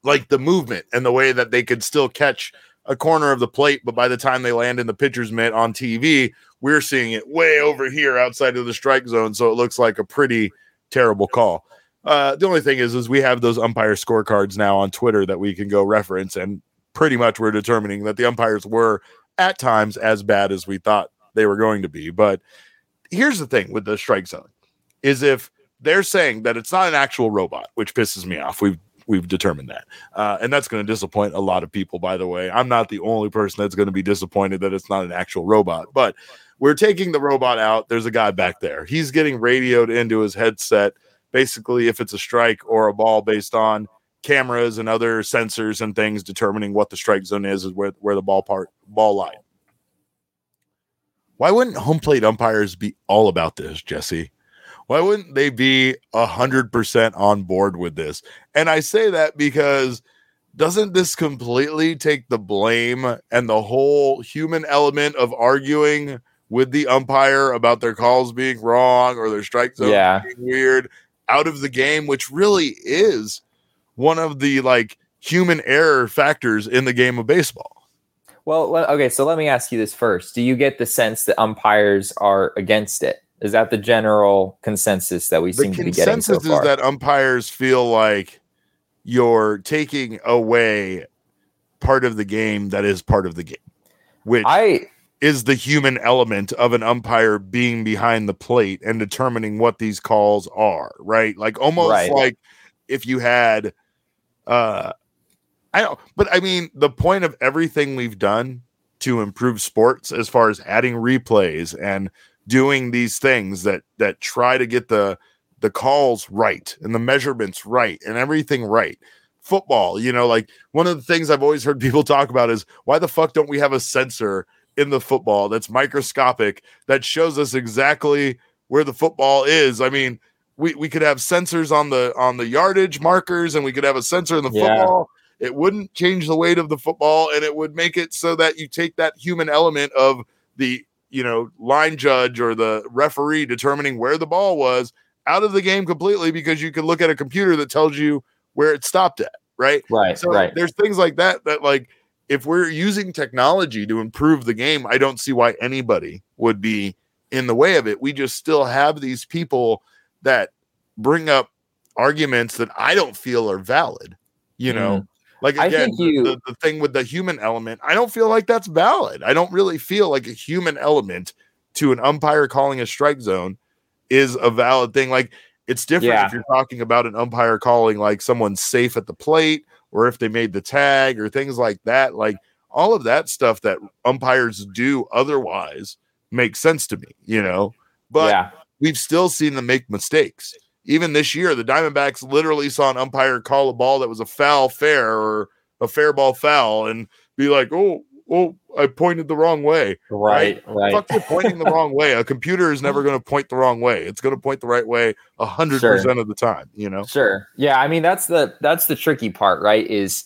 like the movement and the way that they could still catch a corner of the plate, but by the time they land in the pitcher's mitt on TV, we're seeing it way over here outside of the strike zone. So it looks like a pretty terrible call. Uh, the only thing is, is we have those umpire scorecards now on Twitter that we can go reference, and pretty much we're determining that the umpires were at times as bad as we thought they were going to be. But here's the thing with the strike zone: is if they're saying that it's not an actual robot, which pisses me off. We've we've determined that. Uh, and that's going to disappoint a lot of people, by the way. I'm not the only person that's going to be disappointed that it's not an actual robot, but we're taking the robot out. There's a guy back there. He's getting radioed into his headset, basically, if it's a strike or a ball based on cameras and other sensors and things determining what the strike zone is, is where, where the ball part ball line. Why wouldn't home plate umpires be all about this, Jesse? Why wouldn't they be a hundred percent on board with this? And I say that because doesn't this completely take the blame and the whole human element of arguing with the umpire about their calls being wrong or their strike zone yeah. being weird out of the game, which really is one of the like human error factors in the game of baseball. Well, okay, so let me ask you this first. Do you get the sense that umpires are against it? Is that the general consensus that we the seem to be getting so far? is that umpires feel like you're taking away part of the game that is part of the game, which I is the human element of an umpire being behind the plate and determining what these calls are, right? Like almost right. like if you had uh I don't but I mean the point of everything we've done to improve sports as far as adding replays and doing these things that that try to get the the calls right and the measurements right and everything right. Football you know like one of the things i've always heard people talk about is why the fuck don't we have a sensor in the football that's microscopic that shows us exactly where the football is? I mean we, we could have sensors on the on the yardage markers and we could have a sensor in the Yeah. football. It wouldn't change the weight of the football and it would make it so that you take that human element of the you know line judge or the referee determining where the ball was out of the game completely because you can look at a computer that tells you where it stopped at right Right. so right. there's things like that that like if we're using technology to improve the game i don't see why anybody would be in the way of it we just still have these people that bring up arguments that i don't feel are valid you know Mm. I again you- the, the thing with the human element i don't feel like that's valid i don't really feel like a human element to an umpire calling a strike zone is a valid thing like it's different Yeah. if you're talking about an umpire calling like someone's safe at the plate or if they made the tag or things like that like all of that stuff that umpires do otherwise makes sense to me you know but yeah. we've still seen them make mistakes. Even this year, the Diamondbacks literally saw an umpire call a ball that was a foul fair or a fair ball foul and be like, oh, oh, I pointed the wrong way. Right. Right. Fuck you pointing the wrong way. A computer is never going to point the wrong way. It's going to point the right way a hundred percent of the time, you know? Sure. Yeah. I mean, that's the that's the tricky part, right? Is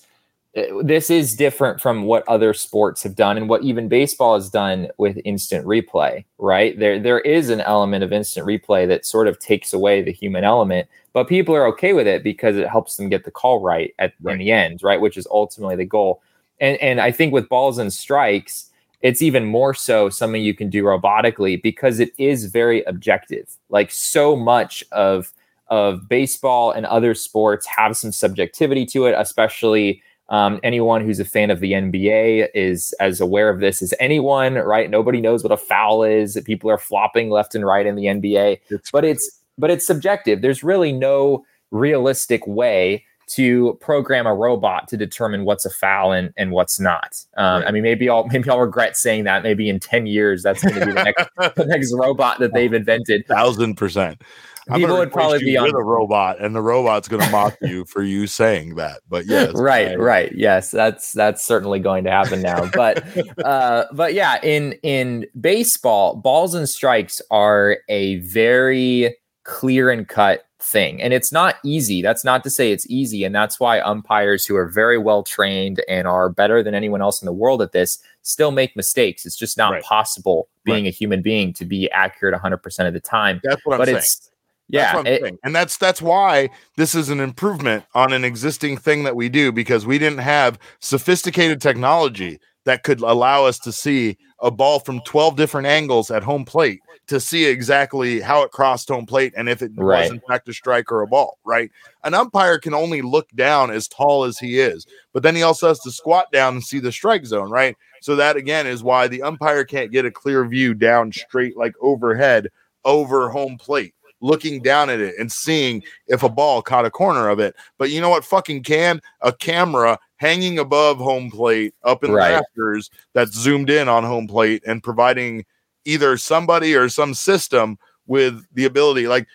Uh, this is different from what other sports have done and what even baseball has done with instant replay, right? There there is an element of instant replay that sort of takes away the human element, but people are okay with it because it helps them get the call right at Right. in the end, right? Which is ultimately the goal. And and I think with balls and strikes, it's even more so something you can do robotically because it is very objective. Like so much of of baseball and other sports have some subjectivity to it, especially um, anyone who's a fan of the NBA is as aware of this as anyone, right? Nobody knows what a foul is. People are flopping left and right in the NBA, It's but it's but it's subjective. There's really no realistic way to program a robot to determine what's a foul and, and what's not. Um, Right. I mean, maybe I'll maybe I'll regret saying that. Maybe in ten years, that's going to be the next the next robot that they've invented. thousand percent. I'm People would probably be on- a robot, and the robot's going to mock you for you saying that. But yes, right I- right yes that's that's certainly going to happen now but uh but yeah in in baseball balls and strikes are a very clear and cut thing and it's not easy that's not to say it's easy and that's why umpires who are very well trained and are better than anyone else in the world at this still make mistakes it's just not Right. possible being a human being to be accurate 100% of the time That's what I'm but saying. it's yeah it- and that's that's why this is an improvement on an existing thing that we do because we didn't have sophisticated technology that could allow us to see a ball from 12 different angles at home plate to see exactly how it crossed home plate and if it Right. was in fact a strike or a ball, right? An umpire can only look down as tall as he is, but then he also has to squat down and see the strike zone, right? So that again is why the umpire can't get a clear view down straight like overhead over home plate looking down at it and seeing if a ball caught a corner of it. But you know what fucking can? A camera hanging above home plate up in Right. the rafters that's zoomed in on home plate and providing either somebody or some system with the ability like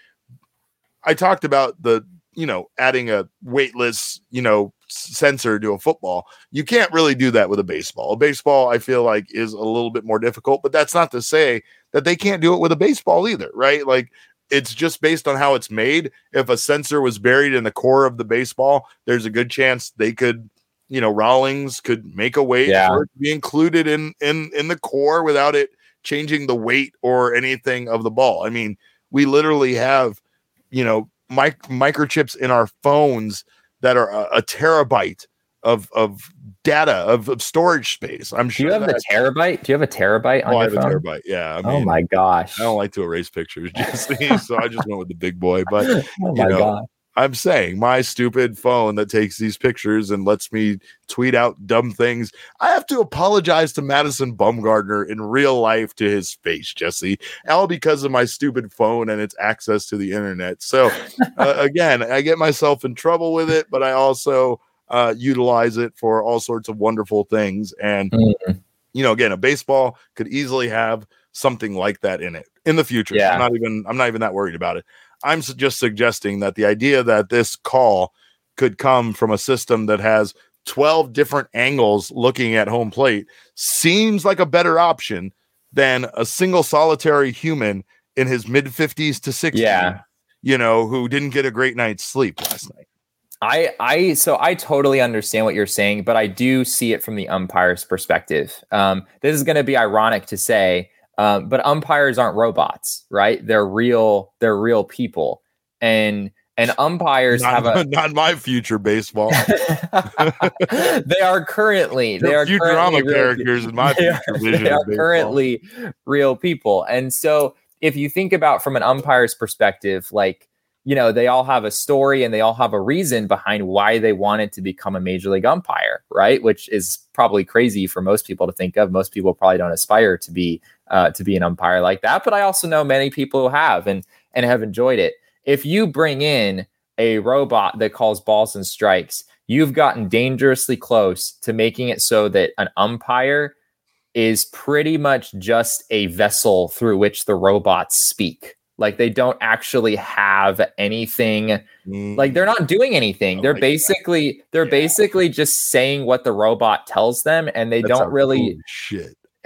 I talked about the you know adding a weightless you know sensor to a football you can't really do that with a baseball a baseball i feel like is a little bit more difficult but that's not to say that they can't do it with a baseball either right like it's just based on how it's made if a sensor was buried in the core of the baseball there's a good chance they could you know rawlings could make a way Yeah. for it to be included in in in the core without it changing the weight or anything of the ball i mean we literally have you know mic- microchips in our phones that are a, a terabyte of of data of, of storage space i'm sure. do you have the terabyte do you have a terabyte on oh, I your have phone a terabyte yeah I oh my gosh I don't like to erase pictures, Jesse, so I just went with the big boy. But oh you my know, god I'm saying my stupid phone that takes these pictures and lets me tweet out dumb things. I have to apologize to Madison Bumgarner in real life to his face, Jesse, all because of my stupid phone and its access to the internet. So uh, again, I get myself in trouble with it, but I also uh, utilize it for all sorts of wonderful things. And Mhm. you know, again, a baseball could easily have something like that in it in the future. Yeah. I'm not even I'm not even that worried about it. I'm su- just suggesting that the idea that this call could come from a system that has 12 different angles looking at home plate seems like a better option than a single solitary human in his mid 50s to 60s, Yeah. you know, who didn't get a great night's sleep last night. I I so I totally understand what you're saying, but I do see it from the umpire's perspective. Um, this is going to be ironic to say, um, but umpires aren't robots, right? They're real. They're real people, and and umpires Not, have a. not my future baseball. they are currently they are currently real characters in my they are, future vision. they are currently real people. And so if you think about from an umpire's perspective, like, you know, they all have a story and they all have a reason behind why they wanted to become a major league umpire, right? Which is probably crazy for most people to think of. Most people probably don't aspire to be uh, to be an umpire like that. But I also know many people who have and and have enjoyed it. If you bring in a robot that calls balls and strikes, you've gotten dangerously close to making it so that an umpire is pretty much just a vessel through which the robots speak. Like they don't actually have anything. Mm, Like they're not doing anything. Oh they're my God. basically they're Yeah. basically just saying what the robot tells them, and they that's don't really shit.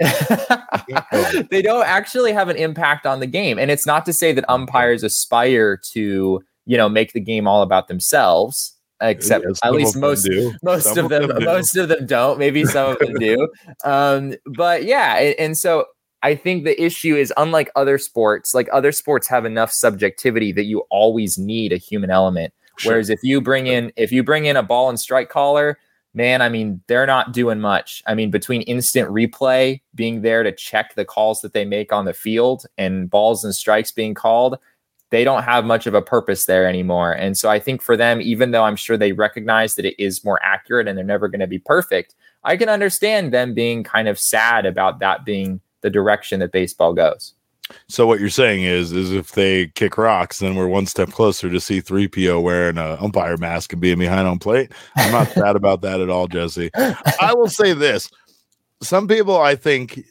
they don't actually have an impact on the game. And it's not to say that umpires aspire to, you know, make the game all about themselves, except Yeah, at least them most most Some of them, do. most of them don't. Maybe some of them do. Um, but yeah, and, and so I think the issue is unlike other sports, like other sports have enough subjectivity that you always need a human element. Sure. Whereas if you bring in if you bring in a ball and strike caller, man, I mean, they're not doing much. I mean, between instant replay being there to check the calls that they make on the field and balls and strikes being called, they don't have much of a purpose there anymore. And so I think for them, even though I'm sure they recognize that it is more accurate and they're never going to be perfect, I can understand them being kind of sad about that being the direction that baseball goes. So what you're saying is, is if they kick rocks, then we're one step closer to C three PO wearing a umpire mask and being behind on plate. I'm not sad about that at all, Jesse. I will say this: some people, I think,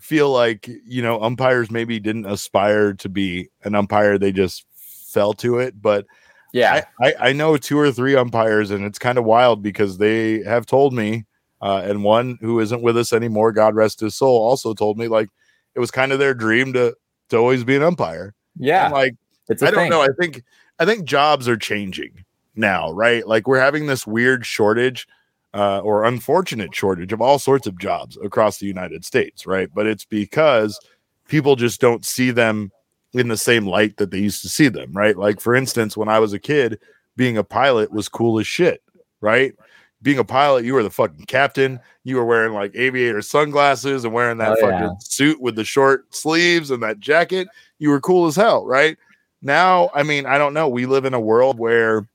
feel like you know umpires maybe didn't aspire to be an umpire; they just fell to it. But Yeah. I, I, I know two or three umpires, and it's kind of wild because they have told me, uh, and one who isn't with us anymore, God rest his soul, also told me like it was kind of their dream to to always be an umpire. yeah. And, like I don't thing. know. I think I think jobs are changing now, right? Like we're having this weird shortage uh, or unfortunate shortage of all sorts of jobs across the United States, right? But it's because people just don't see them in the same light that they used to see them, right? Like for instance, when I was a kid, being a pilot was cool as shit, right? Being a pilot, you were the fucking captain. You were wearing like aviator sunglasses and wearing that Oh, fucking yeah. suit with the short sleeves and that jacket. You were cool as hell, right? Now, I mean, I don't know. We live in a world where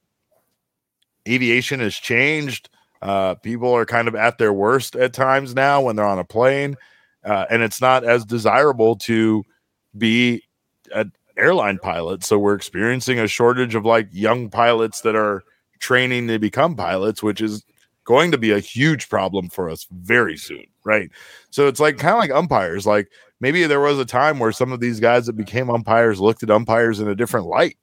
aviation has changed. Uh, people are kind of at their worst at times now when they're on a plane, uh, and it's not as desirable to be an airline pilot. So we're experiencing a shortage of like young pilots that are training to become pilots, which is going to be a huge problem for us very soon, right? So it's like kind of like umpires. Like maybe there was a time where some of these guys that became umpires looked at umpires in a different light.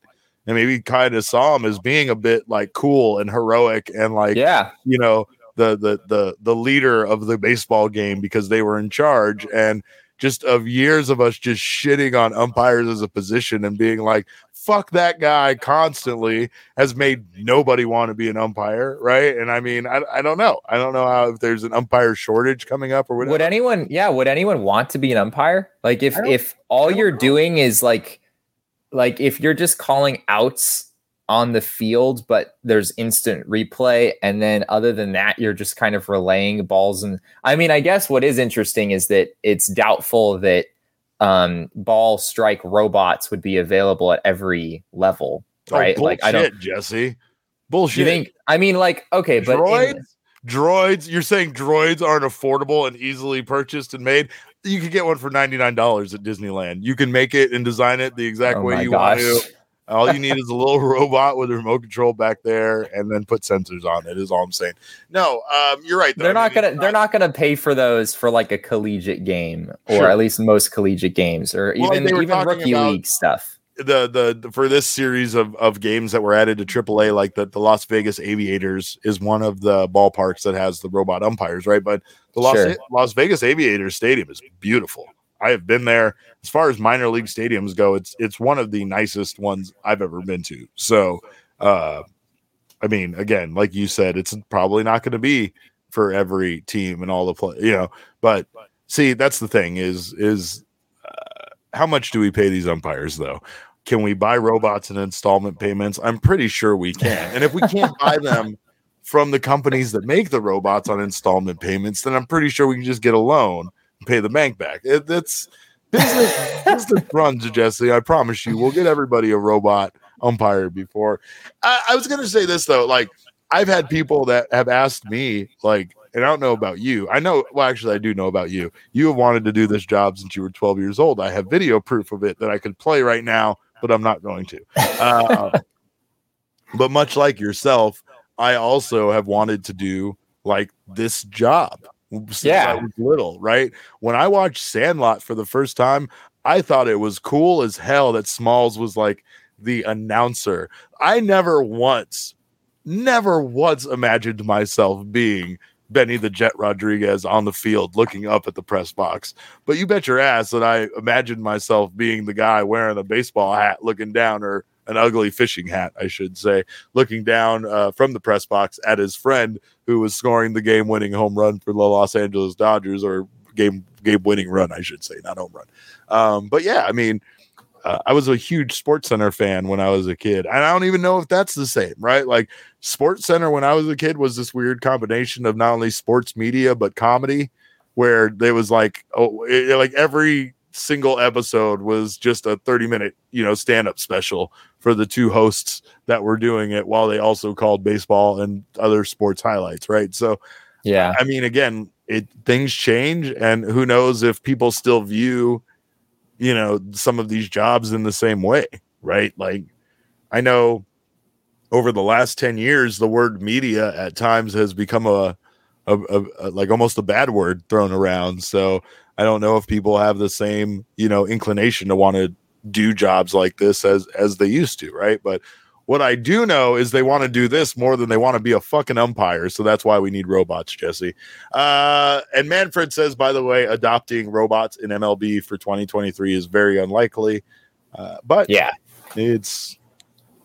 And maybe kind of saw them as being a bit like cool and heroic and like yeah. you know the the the the leader of the baseball game because they were in charge and just of years of us just shitting on umpires as a position and being like fuck that guy constantly has made nobody want to be an umpire right and i mean i, I don't know i don't know how if there's an umpire shortage coming up or whatever Would anyone, yeah, would anyone want to be an umpire? Like if if all you're know. doing is like like if you're just calling outs on the field, but there's instant replay, and then other than that, you're just kind of relaying balls. And I mean, I guess what is interesting is that it's doubtful that um, ball strike robots would be available at every level, Oh, right? like I don't. jesse bullshit You think? I mean, like okay, but in- droids droids you're saying droids aren't affordable and easily purchased and made you could get one for $99 at disneyland you can make it and design it the exact oh way you gosh. want to All you need is a little robot with a remote control back there, and then put sensors on it. Is all I'm saying. No, um, you're right. Though. They're not gonna. They're not gonna pay for those for like a collegiate game, or sure. at least most collegiate games, or well, even even rookie league stuff. The, the, the for this series of, of games that were added to AAA, like the, the Las Vegas Aviators is one of the ballparks that has the robot umpires, right? But the Las, sure. Las Vegas Aviators Stadium is beautiful. I have been there. As far as minor league stadiums go, it's it's one of the nicest ones I've ever been to. So, uh, I mean, again, like you said, it's probably not going to be for every team and all the play, you know. But see, that's the thing is is uh, how much do we pay these umpires though? Can we buy robots in installment payments? I'm pretty sure we can. And if we can't buy them from the companies that make the robots on installment payments, then I'm pretty sure we can just get a loan pay the bank back. It, it's business, business runs, Jesse. I promise you, we'll get everybody a robot umpire before. I, I was going to say this though, like I've had people that have asked me, like, and I don't know about you. I know, well, actually, I do know about you. You have wanted to do this job since you were 12 years old. I have video proof of it that I could play right now, but I'm not going to. Uh, but much like yourself, I also have wanted to do like this job yeah. I was little, right? When I watched Sandlot for the first time, I thought it was cool as hell that Smalls was like the announcer. I never once, never once imagined myself being Benny the Jet Rodriguez on the field looking up at the press box. But you bet your ass that I imagined myself being the guy wearing a baseball hat looking down or an ugly fishing hat, I should say, looking down uh, from the press box at his friend who was scoring the game winning home run for the Los Angeles Dodgers or game game winning run, I should say, not home run. Um, but yeah, I mean, uh, I was a huge Sports Center fan when I was a kid, and I don't even know if that's the same, right? Like Sports Center when I was a kid was this weird combination of not only sports media but comedy, where there was like oh, it, like every single episode was just a 30 minute, you know, stand up special for the two hosts that were doing it while they also called baseball and other sports highlights, right? So, yeah, I mean, again, it things change, and who knows if people still view, you know, some of these jobs in the same way, right? Like, I know over the last 10 years, the word media at times has become a, a, a, a like almost a bad word thrown around. So, I don't know if people have the same, you know, inclination to want to do jobs like this as as they used to, right? But what I do know is they want to do this more than they want to be a fucking umpire. So that's why we need robots, Jesse. Uh, and Manfred says, by the way, adopting robots in MLB for 2023 is very unlikely. Uh, but yeah, it's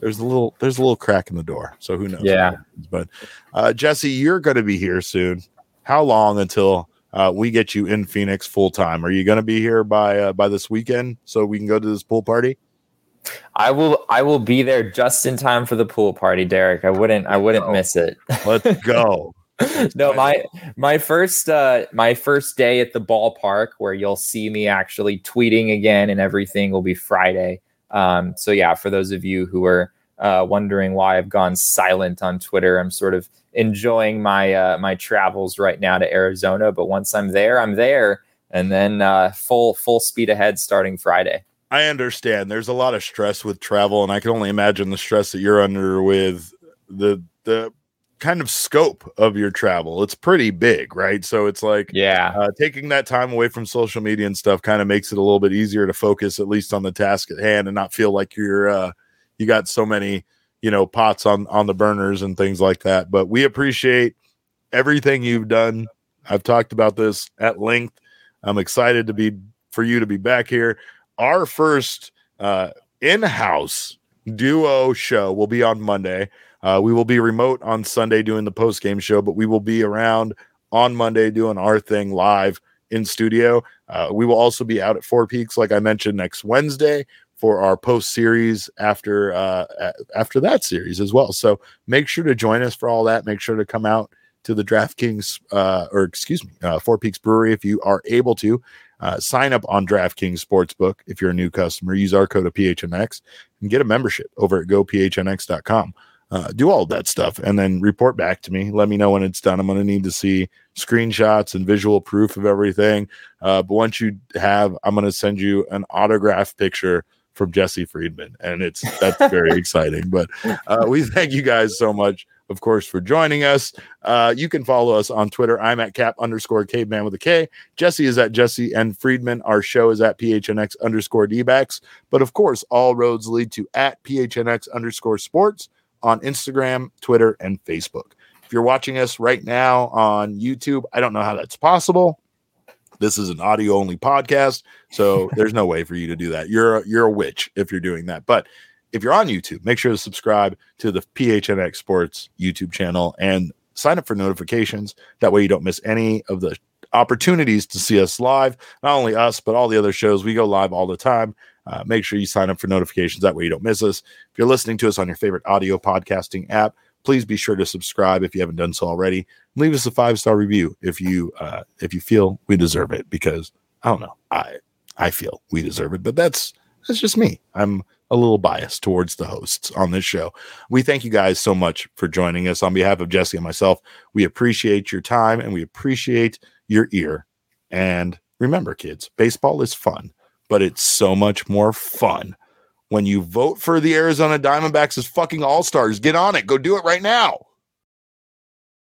there's a little there's a little crack in the door. So who knows? Yeah. But uh, Jesse, you're going to be here soon. How long until uh, we get you in Phoenix full time. Are you going to be here by uh, by this weekend so we can go to this pool party? I will. I will be there just in time for the pool party, Derek. I wouldn't. I wouldn't miss it. Let's go. no, my my first uh my first day at the ballpark where you'll see me actually tweeting again and everything will be Friday. Um, so yeah, for those of you who are uh, wondering why I've gone silent on Twitter, I'm sort of enjoying my uh, my travels right now to Arizona. But once I'm there, I'm there, and then uh, full full speed ahead starting Friday. I understand. There's a lot of stress with travel, and I can only imagine the stress that you're under with the the kind of scope of your travel. It's pretty big, right? So it's like, yeah, uh, taking that time away from social media and stuff kind of makes it a little bit easier to focus at least on the task at hand and not feel like you're uh, you got so many you know pots on on the burners and things like that. But we appreciate everything you've done. I've talked about this at length. I'm excited to be for you to be back here. Our first uh in-house duo show will be on monday. Uh, we will be remote on sunday doing the post game show but we will be around on monday doing our thing live in studio. Uh, we will also be out at four peaks like i mentioned next wednesday for our post series after uh, after that series as well. So make sure to join us for all that. Make sure to come out to the DraftKings uh, or excuse me, uh, Four Peaks Brewery if you are able to. Uh, sign up on DraftKings Sportsbook if you're a new customer. Use our code of PHNX and get a membership over at gophnx.com. Uh, do all that stuff and then report back to me. Let me know when it's done. I'm going to need to see screenshots and visual proof of everything. Uh, but once you have, I'm going to send you an autograph picture from Jesse Friedman, and it's that's very exciting. But uh, we thank you guys so much, of course, for joining us. Uh, you can follow us on Twitter. I'm at cap underscore caveman with a K. Jesse is at Jesse and Friedman. Our show is at PHNX underscore dbacks. But of course, all roads lead to at PHNX underscore sports on Instagram, Twitter, and Facebook. If you're watching us right now on YouTube, I don't know how that's possible. This is an audio only podcast, so there's no way for you to do that. You're a, you're a witch if you're doing that. But if you're on YouTube, make sure to subscribe to the PHNX Sports YouTube channel and sign up for notifications. That way you don't miss any of the opportunities to see us live. Not only us, but all the other shows. We go live all the time. Uh, make sure you sign up for notifications. That way you don't miss us. If you're listening to us on your favorite audio podcasting app, please be sure to subscribe if you haven't done so already. Leave us a five star review if you uh, if you feel we deserve it because I don't know I I feel we deserve it, but that's that's just me. I'm a little biased towards the hosts on this show. We thank you guys so much for joining us on behalf of Jesse and myself. We appreciate your time and we appreciate your ear. And remember, kids, baseball is fun, but it's so much more fun when you vote for the Arizona Diamondbacks as fucking all stars. Get on it. Go do it right now.